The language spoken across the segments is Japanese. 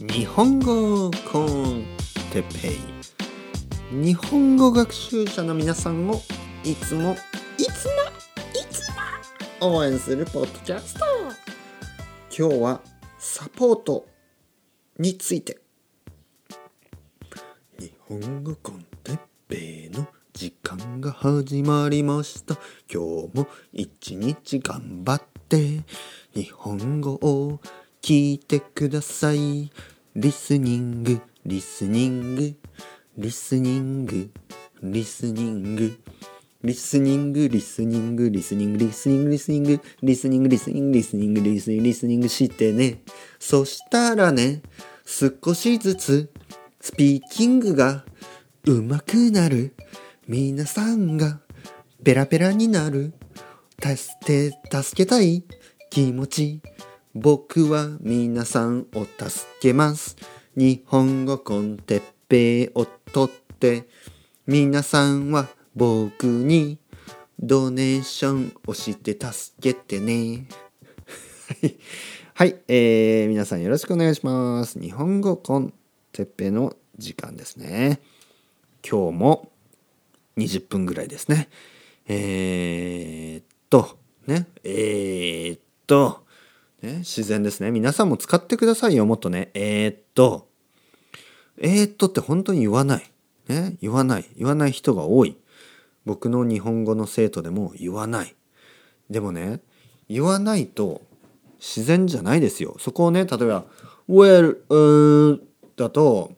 日本語コンテペイ。日本語学習者の皆さんをいつもいつもいつも応援するポッドキャスト。今日はサポートについて。日本語コンテペイの時間が始まりました。今日も一日頑張って。日本語を聞いてくださいリスニングリスニングリスニングリスニングリスニングリスニングリスニングリスニングリスニングリスニングリスニングリスニングリスニングリスニングしてねそしたらね少しずつスピーキングが上手くなる皆さんがペラペラになる助け助けたい気持ち僕は皆さんを助けます。日本語コンテッペイを取って。皆さんは僕にドネーションをして助けてね。はい、えー、皆さんよろしくお願いします。日本語コンテッペイの時間ですね。今日も20分ぐらいですね。えー、っと。ね。えー、っと。ね、自然ですね。皆さんも使ってくださいよ、もっとね。えー、っと。えー、っとって本当に言わない。ね、言わない。言わない人が多い。僕の日本語の生徒でも言わない。でもね、言わないと自然じゃないですよ。そこをね、例えば、well, うーだと、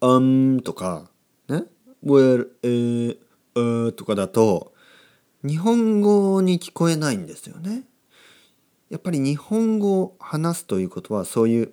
um とか、ね、well, えー、うーとかだと、日本語に聞こえないんですよね。やっぱり日本語を話すということはそういう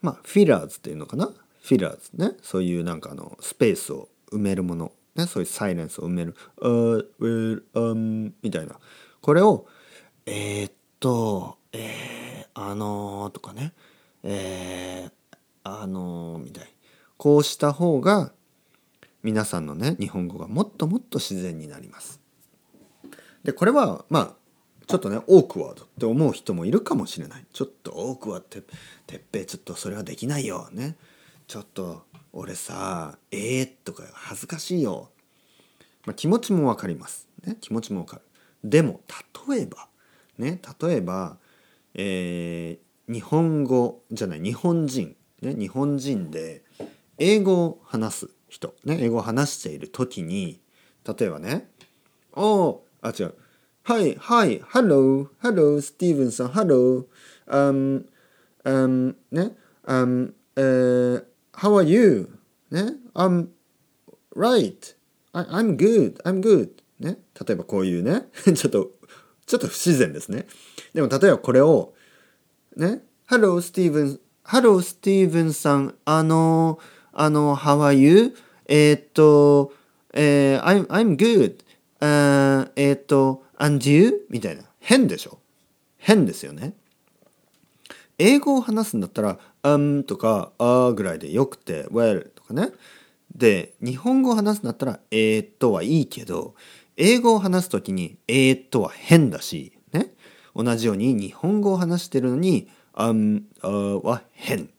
まあフィラーズっていうのかな？フィラーズね。そういうなんかあのスペースを埋めるもの、ね、そういうサイレンスを埋める「uh, well, um」みたいな。これを「えー、っとえー、あのー」とかね「えー、あのー」みたいこうした方が皆さんのね日本語がもっともっと自然になります。でこれはまあちょっとねオークワードって思う人もいるかもしれない。ちょっとオークワードっててっぺちょっとそれはできないよね。ちょっと俺さええー、とか恥ずかしいよ、まあ、気持ちもわかりますね。気持ちもわかる。でも例えばね例えばえー、日本語じゃない日本人ね日本人で英語を話す人ね英語を話している時に例えばね「おあ違う。はい、はい、 hello、hello、スティーブンさん、 hello。うん、うん、ね、うん、えー、How are you? ね、I'm right. I'm good. I'm good. ね、例えばこういうね、ちょっと、ちょっと不自然ですね。でも例えばこれを、ね、 hello、スティーブン、 hello、スティーブンさん、あの、あの、How are you? えっと、えー、I'm, I'm good. えー、っと、and you? みたいな。変でしょ？変ですよね。英語を話すんだったら、um とか、あぐらいでよくて、well とかね。で、日本語を話すんだったら、えー、っとはいいけど、英語を話すときに、えー、っとは変だし、ね。同じように日本語を話してるのに、um は変。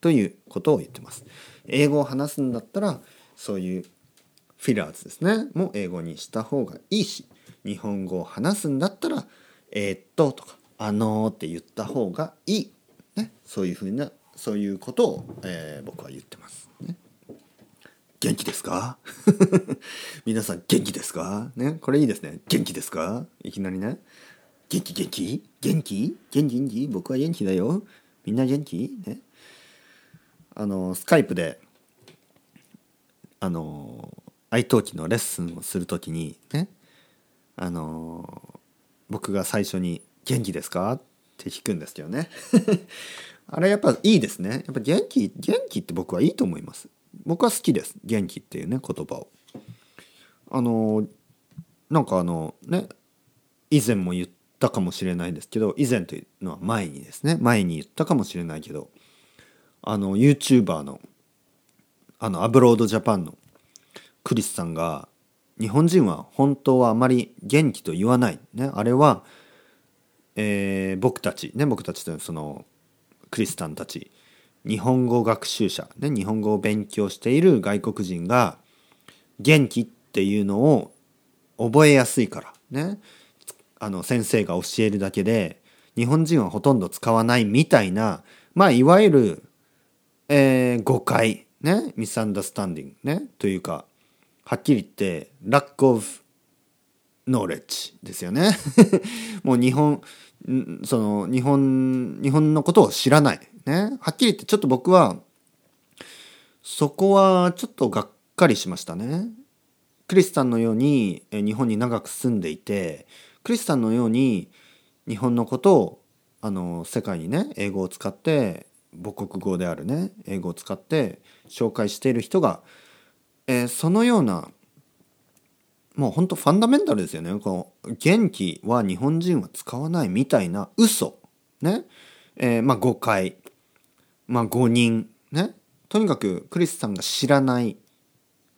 ということを言ってます。英語を話すんだったら、そういうフィラーズですね。も英語にした方がいいし、日本語を話すんだったら「えー、っと」とか「あのー」って言った方がいい、ね、そういうふうなそういうことを、えー、僕は言ってます。ね、元気ですか？皆さん元気ですか？ねこれいいですね。元気ですか？いきなりね。元気元気？元気？元気元気？僕は元気だよ。みんな元気？ね。あのスカイプであの愛登記のレッスンをするときにねあの僕が最初に「元気ですか?」って聞くんですけどね。あれやっぱいいですね。やっぱ元気元気って僕はいいと思います。僕は好きです。元気っていうね言葉を。あのなんかあのね以前も言ったかもしれないですけど以前というのは前にですね。前に言ったかもしれないけどあの YouTuber のあのアブロードジャパンのクリスさんが日本人は本当はあまり元気と言わない、ね、あれは、えー、僕たち。ね僕たちとそのクリスタンたち。日本語学習者、ね、日本語を勉強している外国人が元気っていうのを覚えやすいから。ねあの先生が教えるだけで日本人はほとんど使わないみたいなまあいわゆる、えー、誤解。ねミスアンダースタンディング。ねというかはっきり言ってラックオブノーレッジですよね。もう日本その日本日本のことを知らないね。はっきり言ってちょっと僕はそこはちょっとがっかりしましたね。クリスさんのように日本に長く住んでいてクリスさんのように日本のことをあの世界にね英語を使って母国語であるね英語を使って紹介している人が、えー、そのようなもう本当ファンダメンタルですよね。この元気は日本人は使わないみたいな嘘。ね。えー、まあ誤解。まあ誤認。ね。とにかくクリスさんが知らない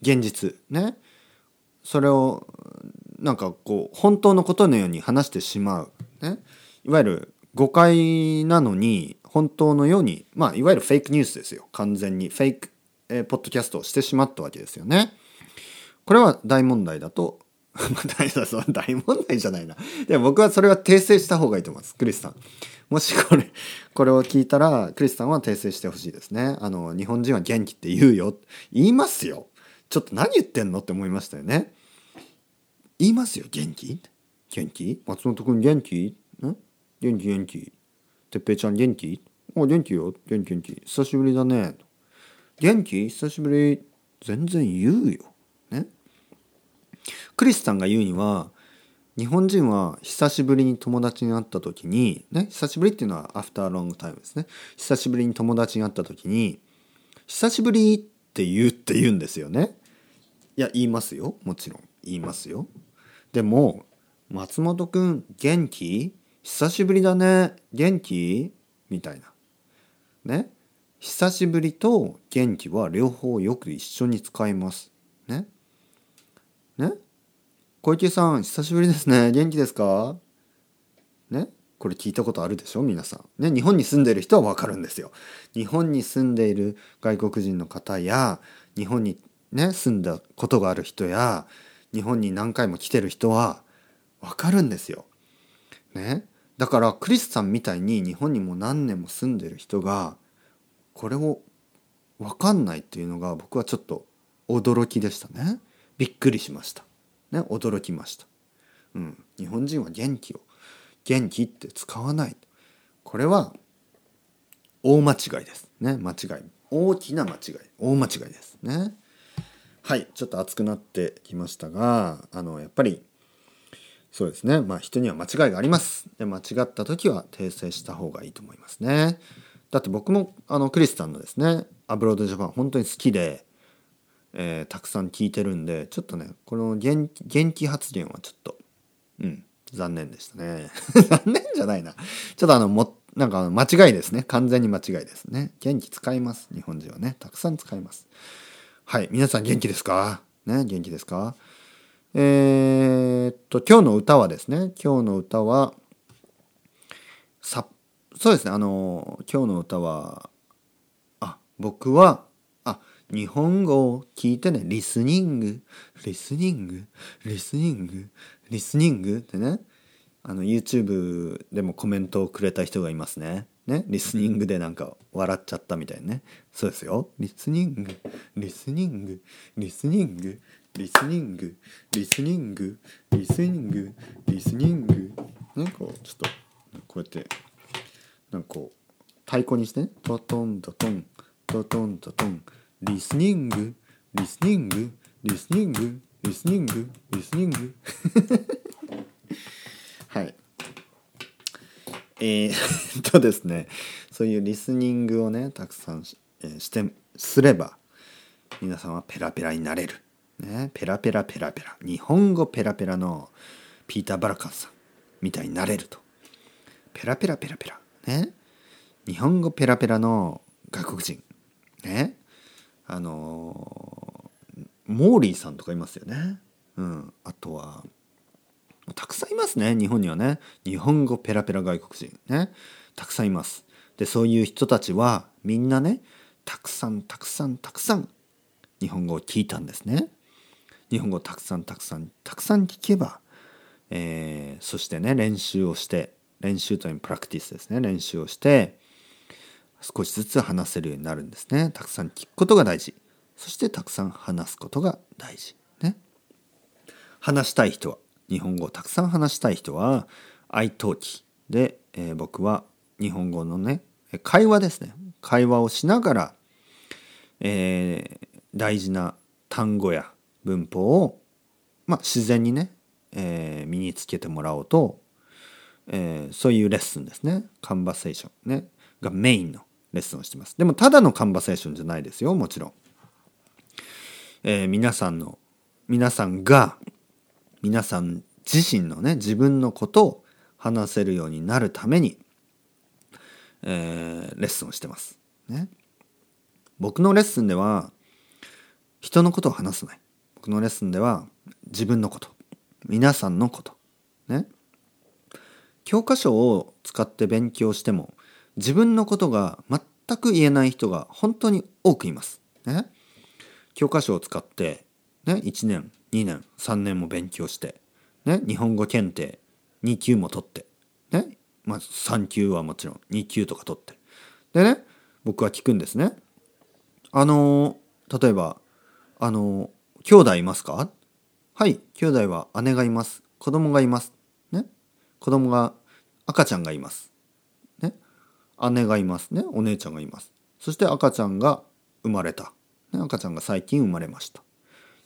現実。ね。それをなんかこう本当のことのように話してしまう、ね、いわゆる誤解なのに本当のようにまあいわゆるフェイクニュースですよ。完全に。フェイク、えー、ポッドキャストをしてしまったわけですよね。これは大問題だと 大問題じゃないな。でも僕はそれは訂正した方がいいと思います。クリスさん。もしこれ、これを聞いたら、クリスさんは訂正してほしいですね。あの、日本人は元気って言うよ。言いますよ。ちょっと何言ってんのって思いましたよね。言いますよ。元気？元気？松本くん元気？ん？元気元気。てっぺいちゃん元気？あ、元気よ。元気元気。久しぶりだね。元気？久しぶり。全然言うよ。ね？クリスさんが言うには日本人は久しぶりに友達に会った時にね？久しぶりっていうのはアフターロングタイムですね。久しぶりに友達に会った時に久しぶりって言うって言うんですよね。いや言いますよ。もちろん。言いますよ。でも松本くん元気？久しぶりだね。元気？みたいな。ね？久しぶりと元気は両方よく一緒に使います。ね？ね？小池さん久しぶりですね。元気ですか？ね？これ聞いたことあるでしょ？皆さん。ね？日本に住んでいる人はわかるんですよ。日本に住んでいる外国人の方や日本にね住んだことがある人や日本に何回も来てる人はわかるんですよ。ね？だからクリスさんみたいに日本にも何年も住んでる人がこれを分かんないっていうのが僕はちょっと驚きでしたね。びっくりしました。ね、驚きました。うん、日本人は元気を元気って使わない。これは大間違いです。ね、間違い。大きな間違い。大間違いですね。はい、ちょっと熱くなってきましたが、あの、やっぱり、そうですね。まあ人には間違いがあります。で、間違った時は訂正した方がいいと思いますね。だって僕もあのクリスタンのですね、アブロードジャパン本当に好きで、えー、たくさん聞いてるんでちょっとねこの元気発言はちょっとうん残念でしたね。残念じゃないな。ちょっとあのもなんか間違いですね。完全に間違いですね。元気使います日本人はね。たくさん使います。はい皆さん元気ですか？ね元気ですか？えー、っと今日の歌はですね今日の歌はさそうですねあの今日の歌はあ僕はあ日本語を聞いてね、リスニング、リスニング、リスニング、リスニングってね、あの YouTube でもコメントをくれた人がいますね。ね、リスニングでなんか笑っちゃったみたいね。そうですよ。リスニング、リスニング、リスニング、リスニング、リスニング、リスニング、リスニング。ね、こう、ちょっと、こうやって、なんかこう、太鼓にしてね、トトントトン、トトントトン、リスニング。リスニング。リスニング。リスニング。リスニング。はい。えー、とですね。そういうリスニングをねたくさんし,、えー、してすれば皆さんはペラペラになれる、ね、ペラペラペラペラ。日本語ペラペラのピーター・バラカンさんみたいになれると。ペラペラペラペラ。ね。日本語ペラペラの外国人。ね。あのモーリーさんとかいますよね。うん、あとはたくさんいますね。日本にはね。日本語ペラペラ外国人。ね。たくさんいます。でそういう人たちはみんなねたくさんたくさんたくさん日本語を聞いたんですね。日本語をたくさんたくさんたくさん聞けば、えー、そしてね練習をして練習というプラクティスですね練習をして少しずつ話せるようになるんですね。たくさん聞くことが大事。そしてたくさん話すことが大事。ね。話したい人は日本語をたくさん話したい人は愛登記で、えー、僕は日本語のね会話ですね会話をしながら、えー、大事な単語や文法を、まあ、自然にね、えー、身につけてもらおうと、えー、そういうレッスンですねカンバセーションねがメインのレッスンをしてますでもただのカンバセーションじゃないですよもちろん、えー、皆さんの皆さんが皆さん自身のね自分のことを話せるようになるために、えー、レッスンをしてます。ね、僕のレッスンでは人のことを話さない。僕のレッスンでは自分のこと。皆さんのこと。教科書を使って勉強しても自分のことが全く言えない人が本当に多くいます。ね。教科書を使って、ね、1年2年3年も勉強して、ね、日本語検定2級も取って、ね、まあ3級はもちろん2級とか取って。でね、僕は聞くんですね。あの、例えば、あの、兄弟いますか？はい、兄弟は姉がいます。子供がいます。子供が、赤ちゃんがいます。ね。姉がいますね。お姉ちゃんがいます。そして赤ちゃんが生まれた。ね、赤ちゃんが最近生まれました。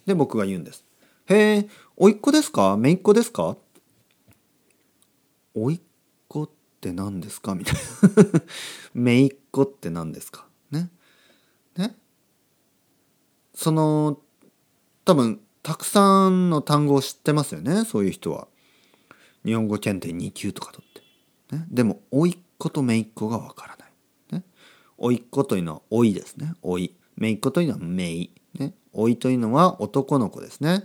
で、僕が言うんです。へえ、おいっ子ですか？姪っ子ですか？おいっ子って何ですか？みたいな 姪っ子って何ですか？ね。ね。その、多分、たくさんの単語を知ってますよね。そういう人は。日本語検定2級とか取って。ね、でも、おいっ子と姪っ子がわからない。ね。いっ子というのはおいですね。おい。姪っ子というのは姪。ね。おいというのは男の子ですね。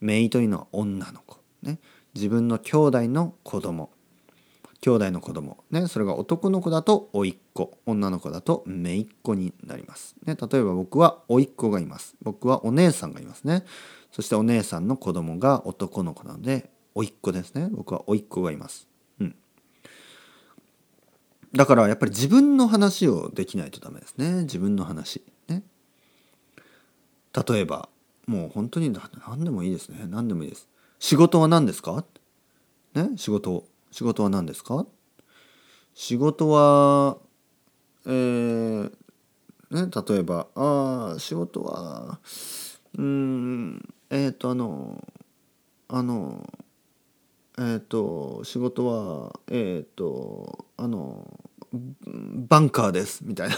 姪というのは女の子。ね。自分の兄弟の子供。兄弟の子供。ね。それが男の子だと甥っ子。女の子だと姪っ子になります。ね。例えば僕は甥っ子がいます。僕はお姉さんがいますね。そしてお姉さんの子供が男の子なので、甥っ子ですね。僕は甥っ子がいます。うん。だからやっぱり自分の話をできないとダメですね。自分の話。ね。例えば、もう本当に何でもいいですね。何でもいいです。仕事は何ですか？ね？仕事。仕事は何ですか？仕事は、えー、ね、例えば、ああ、仕事は、うん、えっ、ー、と、あの、あの、えっ、ー、と、仕事は、えっ、ー、と、あの、バンカーです、みたいな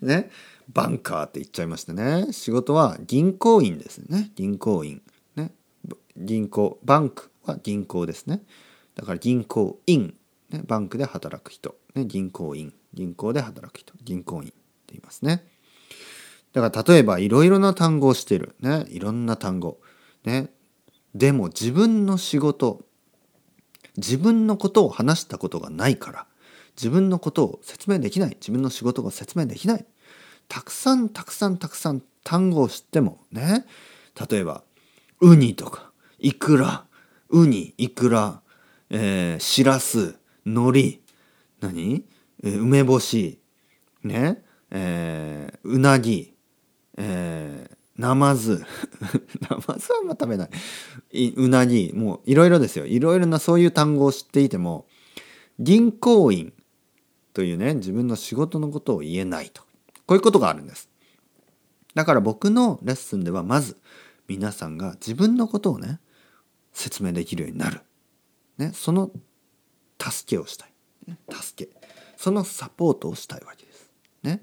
ね。バンカーって言っちゃいましたね。仕事は銀行員ですね。銀行員。ね。銀行、バンクは銀行ですね。だから銀行員。ね、バンクで働く人。ね、銀行員。銀行で働く人。銀行員って言いますね。だから例えばいろいろな単語をしてる。ね。いろんな単語。ね。でも自分の仕事、自分のことを話したことがないから、自分のことを説明できない。自分の仕事が説明できない。たくさんたくさんたくさん単語を知ってもね例えばウニとかイクラウニイクラ、えー、シラス海苔何、えー、梅干しねえー、うなぎ、えー、ナマズナマズはあんま食べないうなぎもういろいろですよいろいろなそういう単語を知っていても銀行員というね自分の仕事のことを言えないとこういうことがあるんです。だから僕のレッスンではまず皆さんが自分のことをね説明できるようになる。ね、その助けをしたい。助け。そのサポートをしたいわけです。ね。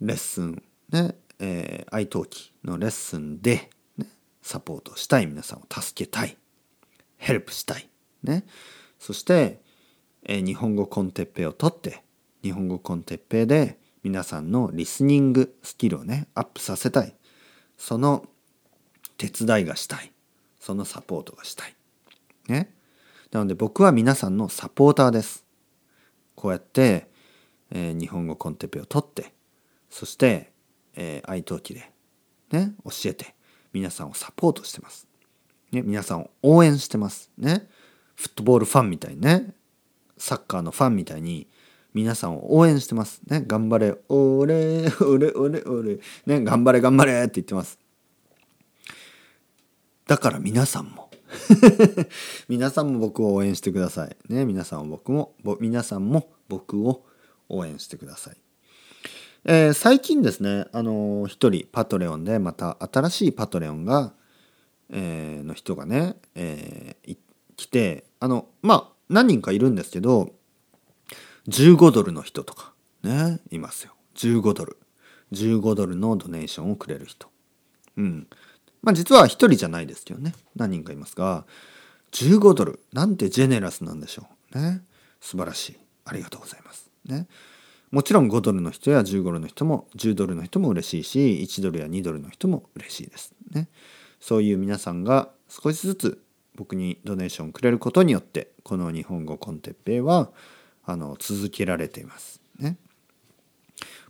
レッスン、ね、えー、愛登記のレッスンで、ね、サポートしたい皆さんを助けたい。ヘルプしたい。ね。そして、えー、日本語コンテッペを取って、日本語コンテッペで皆さんのリスニングスキルをねアップさせたいその手伝いがしたいそのサポートがしたいねなので僕は皆さんのサポーターですこうやって、えー、日本語コンテッペを取ってそして、えー、愛登記でね教えて皆さんをサポートしてます。ね、皆さんを応援してます。ね。フットボールファンみたいにね。サッカーのファンみたいに皆さんを応援してます。ね。頑張れ、おれ、おれ、おれ、おれ。ね。頑張れ、頑張れって言ってます。だから皆さんも 皆さんも僕を応援してください。ね。皆さんも僕も、皆さんも僕を応援してください。えー、最近ですね、あのー、一人パトレオンでまた新しいパトレオンが、えー、の人がね、えー、来て、あの、まあ、何人かいるんですけど、15ドルの人とかねいますよ。15ドル。15ドルのドネーションをくれる人。うん。まあ実は1人じゃないですけどね何人かいますが15ドル。なんてジェネラスなんでしょう。ね。素晴らしい。ありがとうございます。ね。もちろん5ドルの人や15ドルの人も10ドルの人も嬉しいし1ドルや2ドルの人も嬉しいですねそういう皆さんが少しずつ僕にドネーションくれることによってこの日本語コンテッペイはあの続けられています。ね、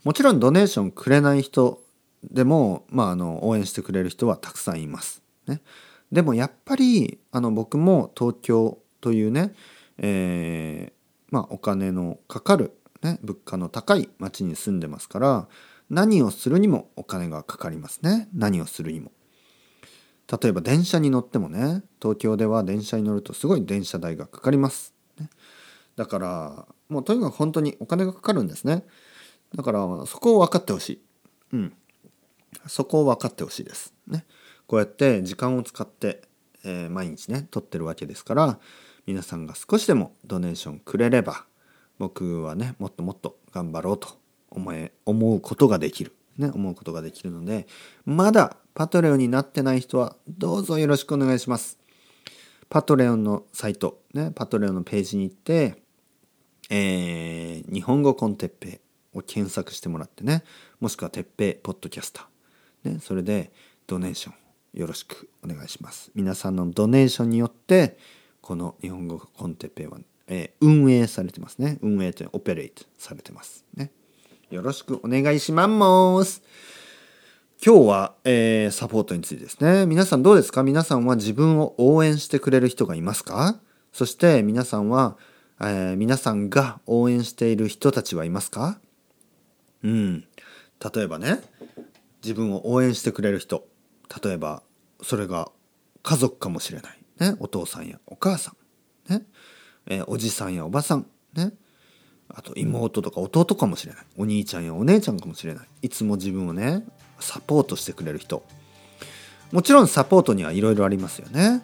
もちろんドネーションくれない人でも、まあ、あの応援してくれる人はたくさんいます。ね、でもやっぱりあの僕も東京というね、えー、まあ、お金のかかる、ね、物価の高い町に住んでますから何をするにもお金がかかりますね。何をするにも。例えば電車に乗ってもね東京では電車に乗るとすごい電車代がかかります。ね、だからもうとにかく本当にお金がかかるんですね。だからそこを分かってほしい。うん。そこを分かってほしいです。ね。こうやって時間を使って、えー、毎日ね撮ってるわけですから皆さんが少しでもドネーションくれれば僕はねもっともっと頑張ろうと思え思うことができる。ね思うことができるのでまだ Patreon になってない人はどうぞよろしくお願いします。 Patreon のサイトね Patreon のページに行ってえー、日本語 con Teppei を検索してもらってねもしくはてっぺいポッドキャスター、ね、それでドネーションよろしくお願いします。皆さんのドネーションによってこの日本語 con Teppei は、えー、運営されてますね。運営というオペレートされてますね。よろしくお願いします。今日は、えー、サポートについてですね。皆さんどうですか？皆さんは自分を応援してくれる人がいますか？そして皆さんはえー、皆さんが応援している人たちはいますか？うん。例えばね自分を応援してくれる人。例えばそれが家族かもしれない、ね、お父さんやお母さん、ね。えー、おじさんやおばさん、ね、あと妹とか弟かもしれない。お兄ちゃんやお姉ちゃんかもしれない。いつも自分をねサポートしてくれる人。もちろんサポートにはいろいろありますよね。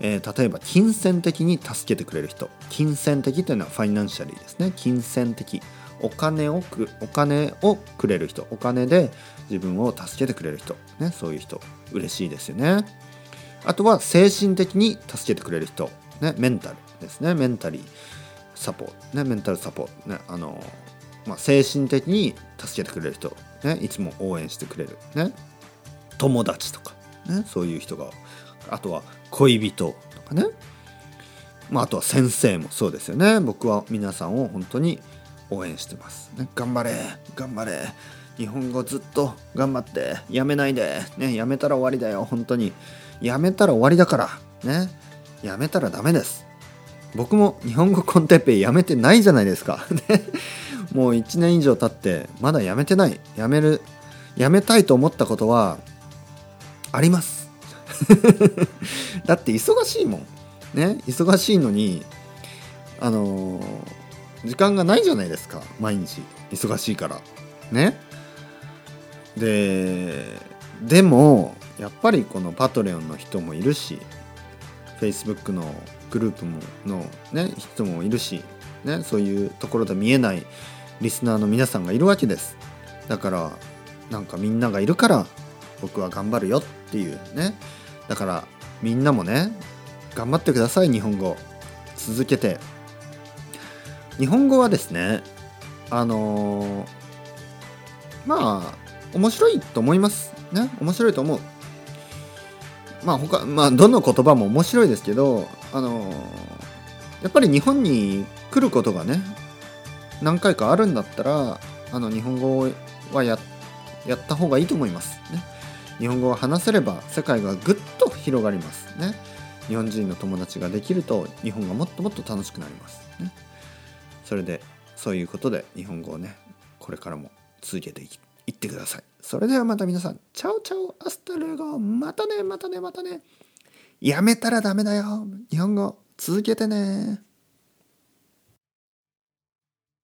えー、例えば金銭的に助けてくれる人。金銭的というのはファイナンシャリーですね。金銭的。お金をくお金をくれる人。お金で自分を助けてくれる人、ね、そういう人。嬉しいですよね。あとは精神的に助けてくれる人、ね、メンタル。ですねメンタリーサポート、ね、メンタルサポート、ねあのまあ、精神的に助けてくれる人、ね、いつも応援してくれる、ね、友達とか、ね、そういう人があとは恋人とかね、まあ、あとは先生もそうですよね。僕は皆さんを本当に応援してます、ね、頑張れ頑張れ。日本語ずっと頑張ってやめないで。ねやめたら終わりだよ。本当に。やめたら終わりだから。ねやめたらダメです。僕も日本語コンテッペイやめてないじゃないですか。もう1年以上経ってまだやめてない。やめるやめたいと思ったことはあります。だって忙しいもん。ね。忙しいのにあのー、時間がないじゃないですか。毎日。忙しいから。ね。ででもやっぱりこのパトレオンの人もいるし Facebook のグループもの、ね、人もいるし、ね、そういうところで見えないリスナーの皆さんがいるわけです。だからなんかみんながいるから僕は頑張るよっていうね。だからみんなもね頑張ってください日本語。続けて。日本語はですねあのー、まあ面白いと思います。ね。面白いと思う。まあ他まあどの言葉も面白いですけどあの、やっぱり日本に来ることがね何回かあるんだったらあの日本語はややった方がいいと思います。ね。日本語を話せれば世界がぐっと広がります。ね。日本人の友達ができると日本がもっともっと楽しくなります。ね。それでそういうことで日本語をねこれからも続けていってください。それではまた皆さん。 chao chao hasta luego またねまたねまたね。やめたらダメだよ。日本語続けてね。